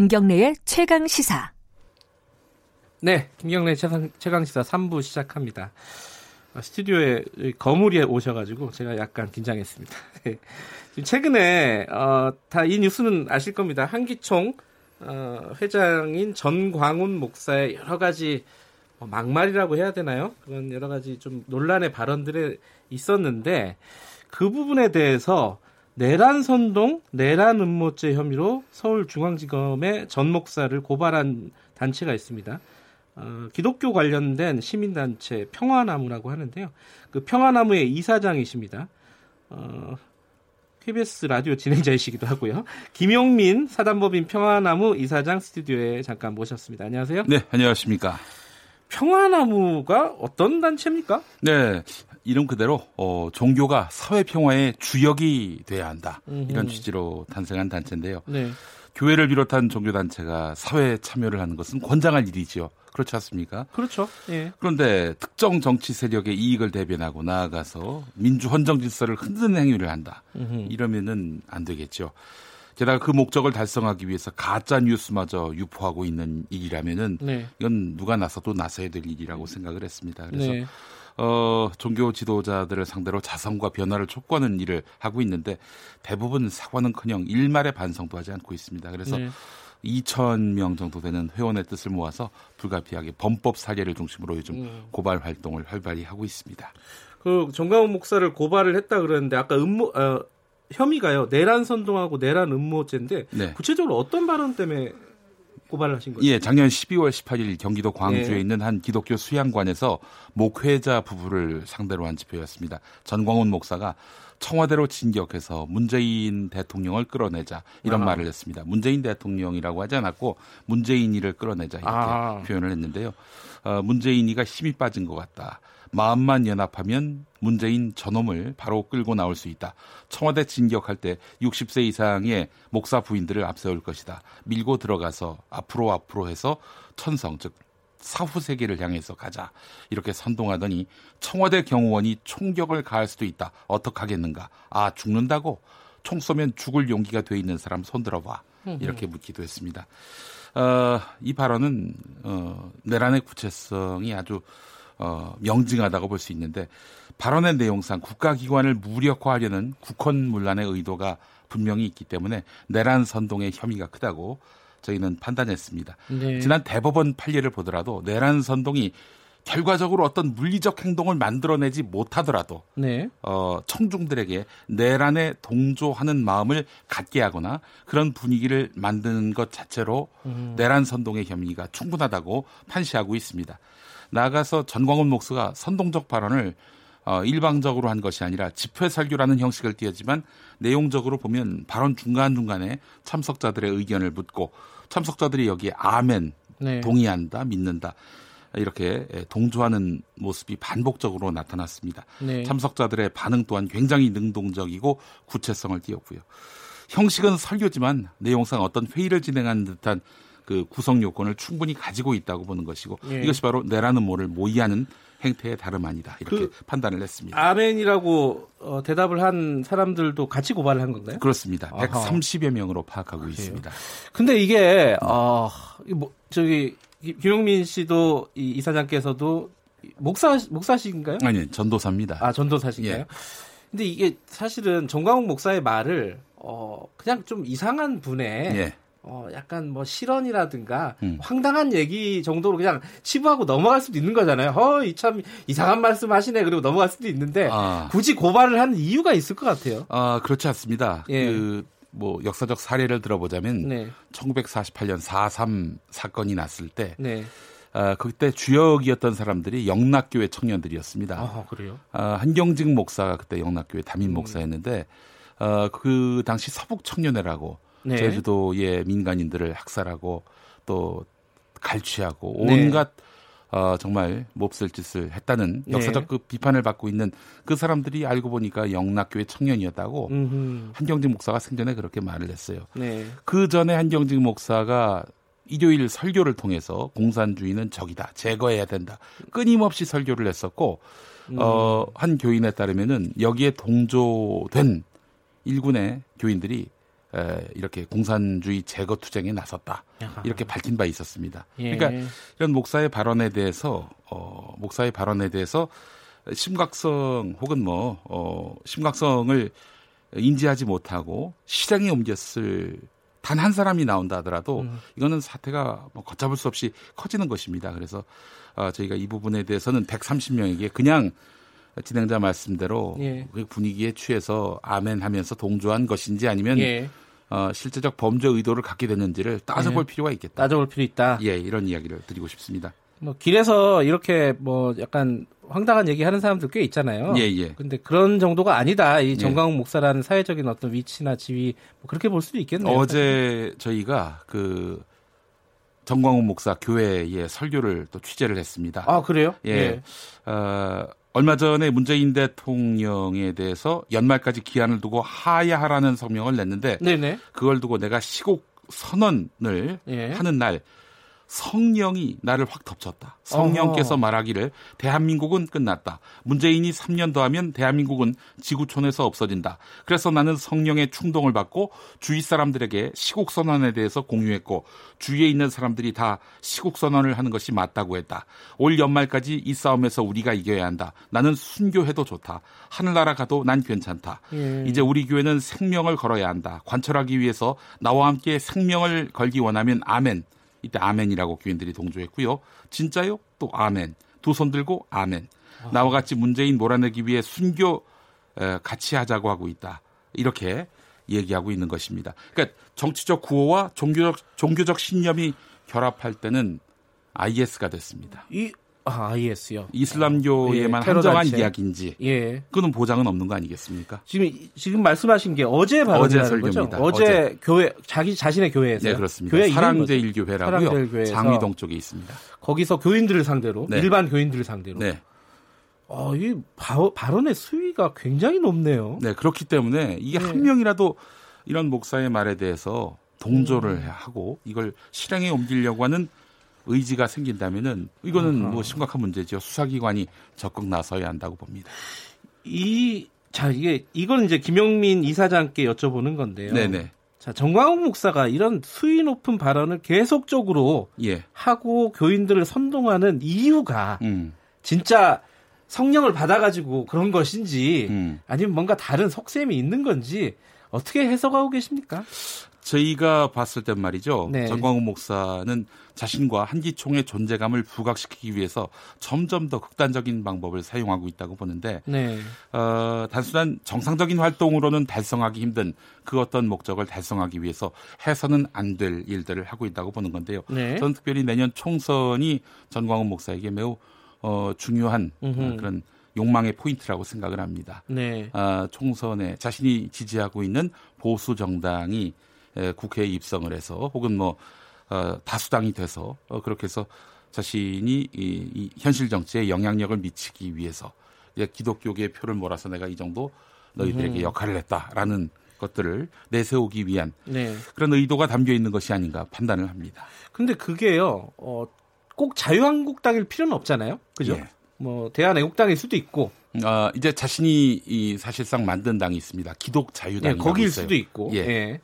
김경래의 최강 시사. 네, 김경래 최강, 시사 3부 시작합니다. 어, 스튜디오에 거물이 오셔가지고 제가 약간 긴장했습니다. 네. 지금 최근에 어, 다 이 뉴스는 아실 겁니다. 한기총 어, 회장인 전광훈 목사의 여러 가지 뭐 막말이라고 해야 되나요? 그런 여러 가지 좀 논란의 발언들이 있었는데 그 부분에 대해서 내란 선동, 내란 음모죄 혐의로 서울중앙지검에 전 목사를 고발한 단체가 있습니다. 어, 기독교 관련된 시민단체 평화나무라고 하는데요. 그 평화나무의 이사장이십니다. 어, KBS 라디오 진행자이시기도 하고요. 김용민 사단법인 평화나무 이사장 스튜디오에 잠깐 모셨습니다. 안녕하세요. 네, 안녕하십니까. 평화나무가 어떤 단체입니까? 네, 이름 그대로 어, 종교가 사회 평화의 주역이 돼야 한다 이런 취지로 탄생한 단체인데요. 네. 교회를 비롯한 종교 단체가 사회에 참여를 하는 것은 권장할 일이지요. 그렇지 않습니까? 그렇죠. 예. 그런데 특정 정치 세력의 이익을 대변하고 나아가서 민주 헌정 질서를 흔드는 행위를 한다. 음흠. 이러면은 안 되겠죠. 게다가 그 목적을 달성하기 위해서 가짜 뉴스마저 유포하고 있는 일이라면은 네. 이건 누가 나서도 나서야 될 일이라고 생각을 했습니다. 그래서 네. 어, 종교 지도자들을 상대로 자성과 변화를 촉구하는 일을 하고 있는데 대부분 사과는커녕 일말의 반성도 하지 않고 있습니다. 그래서 네. 2천 명 정도 되는 회원의 뜻을 모아서 불가피하게 범법 사례를 중심으로 요즘 음. 고발 활동을 활발히 하고 있습니다. 그 정강훈 목사를 고발을 했다 그러는데 아까 음모 어, 혐의가요 내란 선동하고 내란 음모죄인데 네. 구체적으로 어떤 발언 때문에 고발을 하신 거죠? 예, 작년 12월 18일 경기도 광주에 네. 있는 한 기독교 수양관에서 목회자 부부를 상대로 한 집회였습니다. 전광훈 목사가 청와대로 진격해서 문재인 대통령을 끌어내자 이런 아. 말을 했습니다. 문재인 대통령이라고 하지 않았고 문재인이를 끌어내자 이렇게 아. 표현을 했는데요. 어, 문재인이가 힘이 빠진 것 같다. 마음만 연합하면 문재인 저놈을 바로 끌고 나올 수 있다. 청와대 진격할 때 60세 이상의 목사 부인들을 앞세울 것이다. 밀고 들어가서 앞으로 앞으로 해서 천성 즉 사후 세계를 향해서 가자. 이렇게 선동하더니 청와대 경호원이 총격을 가할 수도 있다. 어떡하겠는가? 아, 죽는다고? 총 쏘면 죽을 용기가 돼 있는 사람 손들어 봐. 이렇게 묻기도 했습니다. 어, 이 발언은 어, 내란의 구체성이 아주 어, 명징하다고 볼 수 있는데 발언의 내용상 국가기관을 무력화하려는 국헌문란의 의도가 분명히 있기 때문에 내란 선동의 혐의가 크다고 저희는 판단했습니다. 네. 지난 대법원 판례를 보더라도 내란 선동이 결과적으로 어떤 물리적 행동을 만들어내지 못하더라도 네. 어, 청중들에게 내란에 동조하는 마음을 갖게 하거나 그런 분위기를 만드는 것 자체로 음. 내란 선동의 혐의가 충분하다고 판시하고 있습니다. 나아가서 전광훈 목수가 선동적 발언을 어, 일방적으로 한 것이 아니라 집회 설교라는 형식을 띄었지만 내용적으로 보면 발언 중간중간에 참석자들의 의견을 묻고 참석자들이 여기에 아멘, 네. 동의한다, 믿는다. 이렇게 동조하는 모습이 반복적으로 나타났습니다. 네. 참석자들의 반응 또한 굉장히 능동적이고 구체성을 띄었고요. 형식은 설교지만 내용상 어떤 회의를 진행하는 듯한 그 구성 요건을 충분히 가지고 있다고 보는 것이고 예. 이것이 바로 내란 음모를 모의하는 행태의 다름 아니다 이렇게 그 판단을 했습니다. 아멘이라고 어, 대답을 한 사람들도 같이 고발을 한 건가요? 그렇습니다. 아하. 130여 명으로 파악하고 그래요. 있습니다. 근데 이게 어, 뭐 저기 김용민 씨도 이 이사장께서도 목사 목사신가요? 아니 전도사입니다. 아 전도사신가요? 예. 근데 이게 사실은 정광욱 목사의 말을 어 그냥 좀 이상한 분의 예. 어, 약간 뭐 실언이라든가 음. 황당한 얘기 정도로 그냥 치부하고 넘어갈 수도 있는 거잖아요. 어, 이참 이상한 말씀 하시네. 그리고 넘어갈 수도 있는데 아. 굳이 고발을 하는 이유가 있을 것 같아요. 아, 그렇지 않습니다. 예. 그, 뭐 역사적 사례를 들어보자면 네. 1948년 4.3 사건이 났을 때 네. 아, 그때 주역이었던 사람들이 영락교회 청년들이었습니다. 아, 그래요? 아, 한경직 목사가 그때 영락교회 담임 음. 목사였는데 어, 그 당시 서북 청년회라고 네. 제주도의 민간인들을 학살하고 또 갈취하고 네. 온갖 네. 어, 정말 몹쓸 짓을 했다는 네. 역사적 그 비판을 받고 있는 그 사람들이 알고 보니까 영락교회 청년이었다고 음흠. 한경직 목사가 생전에 그렇게 말을 했어요. 네. 그 전에 한경직 목사가 일요일 설교를 통해서 공산주의는 적이다, 제거해야 된다. 끊임없이 설교를 했었고, 음. 어, 한 교인에 따르면은 여기에 동조된 일군의 교인들이 에, 이렇게 공산주의 제거 투쟁에 나섰다. 야하. 이렇게 밝힌 바 있었습니다. 예. 그러니까 이런 목사의 발언에 대해서 어, 목사의 발언에 대해서 심각성 혹은 뭐 어, 심각성을 인지하지 못하고 실행에 옮겼을 단 한 사람이 나온다 하더라도 음. 이거는 사태가 뭐 걷잡을 수 없이 커지는 것입니다. 그래서 어, 저희가 이 부분에 대해서는 130명에게 그냥 진행자 말씀대로 예. 그 분위기에 취해서 아멘 하면서 동조한 것인지 아니면 예. 어, 실제적 범죄 의도를 갖게 됐는지를 따져볼 필요가 있겠다. 따져볼 필요 있다. 예, 이런 이야기를 드리고 싶습니다. 뭐 길에서 이렇게 뭐 약간 황당한 얘기 하는 사람들 꽤 있잖아요. 예, 예. 근데 그런 정도가 아니다. 이 정광훈 목사라는 사회적인 어떤 위치나 지위 뭐 그렇게 볼 수도 있겠네요. 어제 저희가 그 정광훈 목사 교회에 설교를 또 취재를 했습니다. 아 그래요? 예. 어, 얼마 전에 문재인 대통령에 대해서 연말까지 기한을 두고 하야하라는 성명을 냈는데 네네. 그걸 두고 내가 시국 선언을 예. 하는 날 성령이 나를 확 덮쳤다. 성령께서. 말하기를 대한민국은 끝났다. 문재인이 3년 더 하면 대한민국은 지구촌에서 없어진다. 그래서 나는 성령의 충동을 받고 주위 사람들에게 시국 선언에 대해서 공유했고 주위에 있는 사람들이 다 시국 선언을 하는 것이 맞다고 했다. 올 연말까지 이 싸움에서 우리가 이겨야 한다. 나는 순교해도 좋다. 하늘나라 가도 난 괜찮다. 예. 이제 우리 교회는 생명을 걸어야 한다. 관철하기 위해서 나와 함께 생명을 걸기 원하면 아멘. 이때 아멘이라고 교인들이 동조했고요. 진짜요? 또 아멘. 두 손 들고 아멘. 나와 같이 문재인 몰아내기 위해 순교 에, 같이 하자고 하고 있다. 이렇게 얘기하고 있는 것입니다. 그러니까 정치적 구호와 종교적 종교적 신념이 결합할 때는 IS가 됐습니다. 이 아, IS요. 이슬람교에만 예, 한정한 단체. 이야기인지 예. 그는 보장은 없는 거 아니겠습니까? 지금 지금 말씀하신 게 어제 발언이라는 거죠? 어제, 어제. 교회 자기 자신의 교회에서 네, 그렇습니다. 교회? 사랑제일 교회라고요. 사랑제일교회에서. 장위동 쪽에 있습니다. 거기서 교인들을 상대로 네. 일반 교인들을 상대로 네. 어, 이 바, 발언의 수위가 굉장히 높네요. 네, 그렇기 때문에 이게 네. 한 명이라도 이런 목사의 말에 대해서 동조를 음. 하고 이걸 실행에 옮기려고 하는 의지가 생긴다면은 이거는 뭐 심각한 문제죠. 수사기관이 적극 나서야 한다고 봅니다. 이, 자, 이게, 이건 이제 김영민 이사장께 여쭤보는 건데요. 네네. 자, 정광훈 목사가 이런 수위 높은 발언을 계속적으로 예. 하고 교인들을 선동하는 이유가 음. 진짜 성령을 받아가지고 그런 것인지 음. 아니면 뭔가 다른 속셈이 있는 건지 어떻게 해석하고 계십니까? 저희가 봤을 땐 말이죠. 네. 정광훈 목사는 자신과 한기총의 존재감을 부각시키기 위해서 점점 더 극단적인 방법을 사용하고 있다고 보는데 네. 어, 단순한 정상적인 활동으로는 달성하기 힘든 그 어떤 목적을 달성하기 위해서 해서는 안 될 일들을 하고 있다고 보는 건데요. 네. 저는 특별히 내년 총선이 전광훈 목사에게 매우 어, 중요한 어, 음흠. 그런 욕망의 포인트라고 생각을 합니다. 네. 아, 총선에 자신이 지지하고 있는 보수 정당이 에, 국회에 입성을 해서 혹은 뭐 어, 다수당이 돼서 어, 그렇게 해서 자신이 이, 이 현실 정치에 영향력을 미치기 위해서 기독교계의 표를 몰아서 내가 이 정도 너희들에게 역할을 했다라는 것들을 내세우기 위한 네. 그런 의도가 담겨 있는 것이 아닌가 판단을 합니다. 근데 그게요, 어, 꼭 자유한국당일 필요는 없잖아요. 그죠? 예. 뭐, 대한애국당일 수도 있고, 어, 이제 자신이 이 사실상 만든 당이 있습니다. 기독 예, 자유당이 거기일 있어요. 수도 있고, 예. 예.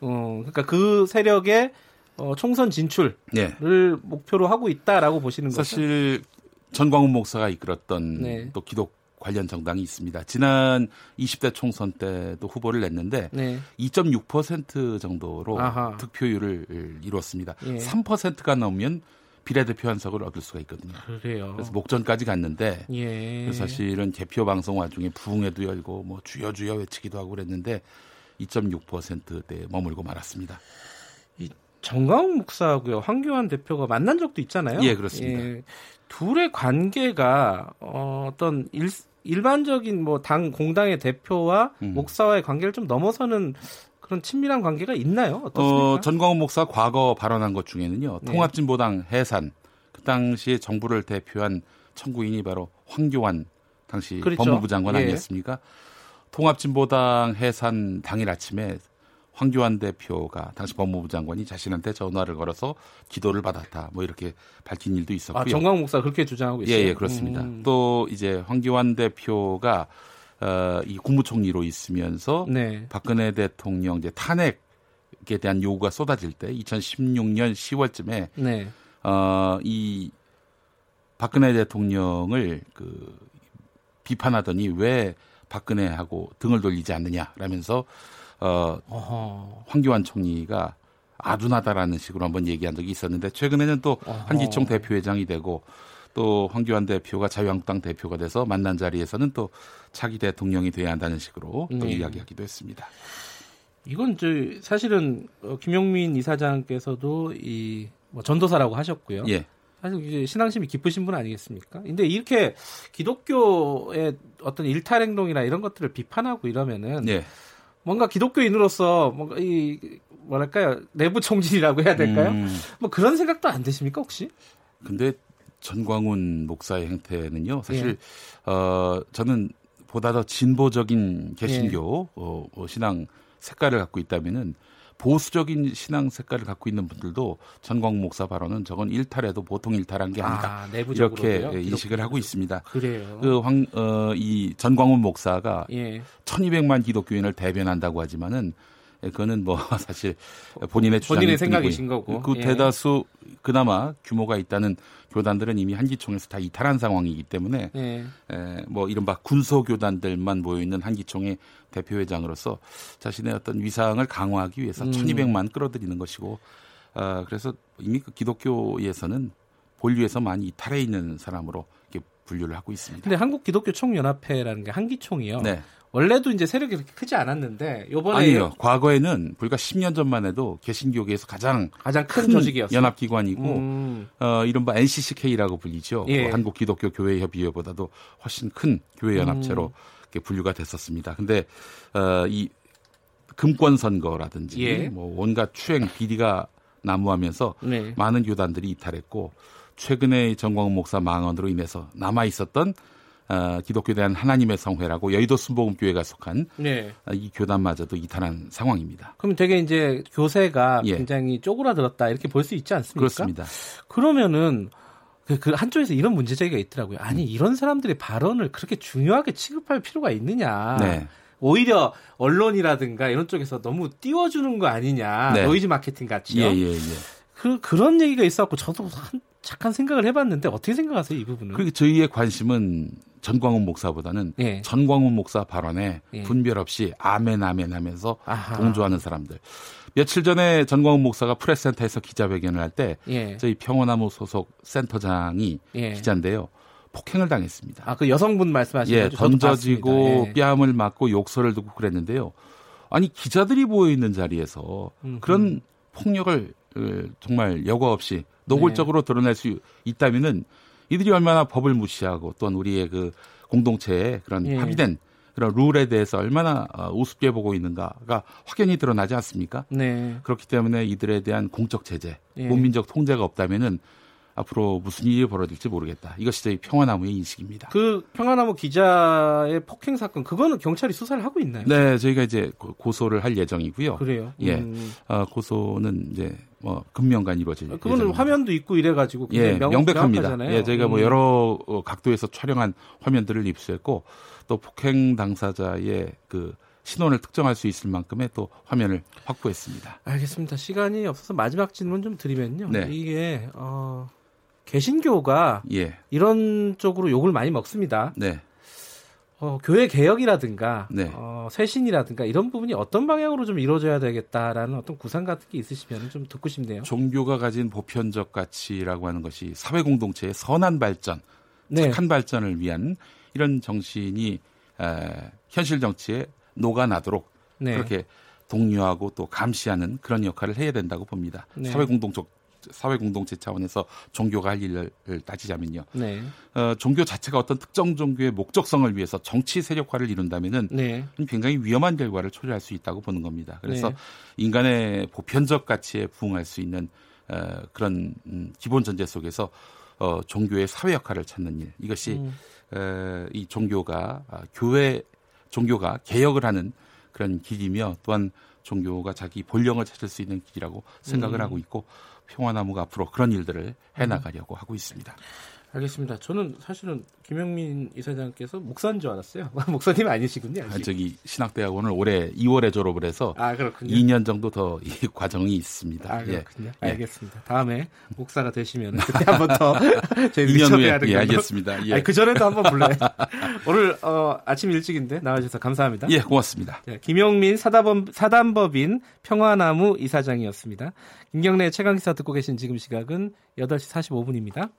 어, 그러니까 그 세력의 어, 총선 진출을 네. 목표로 하고 있다라고 보시는 거죠. 사실 전광훈 목사가 이끌었던 네. 또 기독 관련 정당이 있습니다. 지난 20대 총선 때도 후보를 냈는데 네. 2.6% 정도로 아하. 득표율을 이뤘습니다. 예. 3%가 넘으면 비례대표 한 석을 얻을 수가 있거든요. 그래요. 그래서 목전까지 갔는데 예. 사실은 개표 방송 와중에 부흥회도 열고 뭐 주여 주여 외치기도 하고 그랬는데 2.6%대에 머물고 말았습니다. 정광훈 목사하고요, 황교안 대표가 만난 적도 있잖아요. 예, 그렇습니다. 예. 둘의 관계가 어, 어떤 일, 일반적인 뭐 당 공당의 대표와 음. 목사와의 관계를 좀 넘어서는 그런 친밀한 관계가 있나요? 어떻습니까? 어, 전광훈 목사 과거 발언한 것 중에는요. 네. 통합진보당 해산 그 당시에 정부를 대표한 청구인이 바로 황교안 당시 그렇죠. 법무부 장관 예. 아니었습니까? 통합진보당 해산 당일 아침에 황교안 대표가 당시 법무부 장관이 자신한테 전화를 걸어서 기도를 받았다. 뭐 이렇게 밝힌 일도 있었고요. 아, 정광훈 목사 그렇게 주장하고 있어요. 예, 예, 그렇습니다. 음. 또 이제 황교안 대표가 어, 이 국무총리로 있으면서 네. 박근혜 대통령 이제 탄핵 대한 요구가 쏟아질 때 2016년 10월쯤에 네. 어, 이 박근혜 대통령을 그 비판하더니 왜 박근혜하고 등을 돌리지 않느냐라면서 어, 어허. 황교안 총리가 아둔하다라는 식으로 한번 얘기한 적이 있었는데 최근에는 또 어허. 한기총 대표회장이 되고 또 황교안 대표가 자유한국당 대표가 돼서 만난 자리에서는 또 차기 대통령이 돼야 한다는 식으로 또 네. 이야기하기도 했습니다. 이건 저 사실은 어, 김용민 이사장께서도 이 뭐 전도사라고 하셨고요. 예. 사실 이제 신앙심이 깊으신 분 아니겠습니까? 근데 이렇게 기독교의 어떤 일탈 행동이나 이런 것들을 비판하고 이러면은 예. 뭔가 기독교인으로서 뭔가 이 뭐랄까요 내부 총질이라고 해야 될까요? 음. 뭐 그런 생각도 안 드십니까 혹시? 근데 전광훈 목사의 행태는요 사실 예. 어 저는 보다 더 진보적인 개신교 예. 어, 어, 신앙 색깔을 갖고 있다면은 보수적인 신앙 색깔을 갖고 있는 분들도 전광 목사 발언은 저건 일탈해도 보통 일탈한 게 아니다. 아, 이렇게 예, 인식을 하고 있습니다. 그래요. 그황이 어, 전광훈 목사가 예. 1200만 기독교인을 대변한다고 하지만은 예, 그거는 뭐 사실 본인의 주장 본인의 생각이신 거고 그 예. 대다수 그나마 규모가 있다는 교단들은 이미 한기총에서 다 이탈한 상황이기 때문에 예. 에, 뭐 이른바 군소 교단들만 모여 있는 한기총의 대표회장으로서 자신의 어떤 위상을 강화하기 위해서 음. 1,200만 끌어들이는 것이고 아, 그래서 이미 그 기독교에서는 본류에서 많이 이탈해 있는 사람으로 이렇게 분류를 하고 있습니다. 근데 한국 기독교 총연합회라는 게 한기총이요. 네. 원래도 이제 세력이 그렇게 크지 않았는데 요번에 아니요. 과거에는 불과 10년 전만 해도 개신교계에서 가장 가장 큰, 큰 조직이었어요. 연합 기관이고 음. 어 이른바 NCCK라고 불리죠. 예. 그 한국 기독교 교회 협의회보다도 훨씬 큰 교회 연합체로 음. 분류가 됐었습니다. 근데 어이 금권 선거라든지 예. 뭐 온갖 추행 비리가 난무하면서 네. 많은 교단들이 이탈했고 최근에 정광훈 목사 망언으로 인해서 남아 있었던 어, 기독교에 대한 하나님의 성회라고 여의도 순복음교회가 속한 네. 어, 이 교단마저도 이탈한 상황입니다. 그럼 되게 이제 교세가 예. 굉장히 쪼그라들었다 이렇게 볼 수 있지 않습니까? 그렇습니다. 그러면은 그, 그 한쪽에서 이런 문제 제기가 있더라고요. 아니 음. 이런 사람들의 발언을 그렇게 중요하게 취급할 필요가 있느냐. 네. 오히려 언론이라든가 이런 쪽에서 너무 띄워주는 거 아니냐. 네. 노이즈 마케팅 같이요. 예, 예, 예. 그, 그런 얘기가 있어갖고 저도 한, 잠깐 생각을 해봤는데 어떻게 생각하세요 이 부분은? 그리고 저희의 관심은 전광훈 목사보다는 예. 전광훈 목사 발언에 예. 분별 없이 아멘 아멘 하면서 아하. 동조하는 사람들. 며칠 전에 전광훈 목사가 프레스센터에서 기자회견을 할때 예. 저희 평원나무 소속 센터장이 예. 기자인데요. 폭행을 당했습니다. 아, 그 여성분 말씀하시는 예, 던져지고 예. 뺨을 맞고 욕설을 듣고 그랬는데요. 아니 기자들이 모여 있는 자리에서 음흠. 그런 폭력을 어, 정말 여과 없이 노골적으로 네. 드러낼 수 있다면은 이들이 얼마나 법을 무시하고 또한 우리의 그 공동체에 그런 예. 합의된 그런 룰에 대해서 얼마나 어, 우습게 보고 있는가가 확연히 드러나지 않습니까? 네. 그렇기 때문에 이들에 대한 공적 제재, 예. 국민적 통제가 없다면은 앞으로 무슨 일이 벌어질지 모르겠다. 이것이 저희 평화나무의 인식입니다. 그 평화나무 기자의 폭행 사건 그거는 경찰이 수사를 하고 있나요? 네, 저희가 이제 고소를 할 예정이고요. 그래요. 예, 음. 어, 고소는 이제 뭐 금명간 이루어질 그거는 예정입니다. 화면도 있고 이래가지고 예, 명, 명백합니다. 예, 저희가 뭐 음. 뭐 여러 어, 각도에서 촬영한 화면들을 입수했고 또 폭행 당사자의 그 신원을 특정할 수 있을 만큼의 또 화면을 확보했습니다. 알겠습니다. 시간이 없어서 마지막 질문 좀 드리면요. 네. 이게 어, 개신교가 예. 이런 쪽으로 욕을 많이 먹습니다. 네. 어, 교회 개혁이라든가 네. 어, 쇄신이라든가 이런 부분이 어떤 방향으로 좀 이루어져야 되겠다라는 어떤 구상 같은 게 있으시면 좀 듣고 싶네요. 종교가 가진 보편적 가치라고 하는 것이 사회 공동체의 선한 발전, 네. 착한 발전을 위한 이런 정신이 에, 현실 정치에 녹아나도록 네. 그렇게 독려하고 또 감시하는 그런 역할을 해야 된다고 봅니다. 네. 사회 공동적 사회 공동체 차원에서 종교가 할 일을 따지자면요. 네. 어, 종교 자체가 어떤 특정 종교의 목적성을 위해서 정치 세력화를 이룬다면은 네. 굉장히 위험한 결과를 초래할 수 있다고 보는 겁니다. 그래서 네. 인간의 보편적 가치에 부응할 수 있는 어, 그런 음, 기본 전제 속에서 어, 종교의 사회 역할을 찾는 일 이것이 음. 어, 이 종교가 아, 교회 종교가 개혁을 하는 그런 길이며 또한 종교가 자기 본령을 찾을 수 있는 길이라고 생각을 음. 하고 있고 평화나무가 앞으로 그런 일들을 해나가려고 하고 있습니다. 알겠습니다. 저는 사실은 김영민 이사장께서 목사인 줄 알았어요. 목사님 아니시군요. 아, 저기 신학대학원을 올해 2월에 졸업을 해서 아, 그렇군요. 2년 정도 더 이 과정이 있습니다. 아, 그렇군요. 예. 알겠습니다. 다음에 목사가 되시면 그때 한번 더 저희 2년 후에 되는 예, 걸로. 알겠습니다. 예. 아니, 그 전에도 한번 불러요. 오늘 어, 아침 일찍인데 나와주셔서 감사합니다. 예, 고맙습니다. 네, 김용민 사단법, 사단법인 평화나무 이사장이었습니다. 김경래 최강기사 듣고 계신 지금 시각은 8시 45분입니다.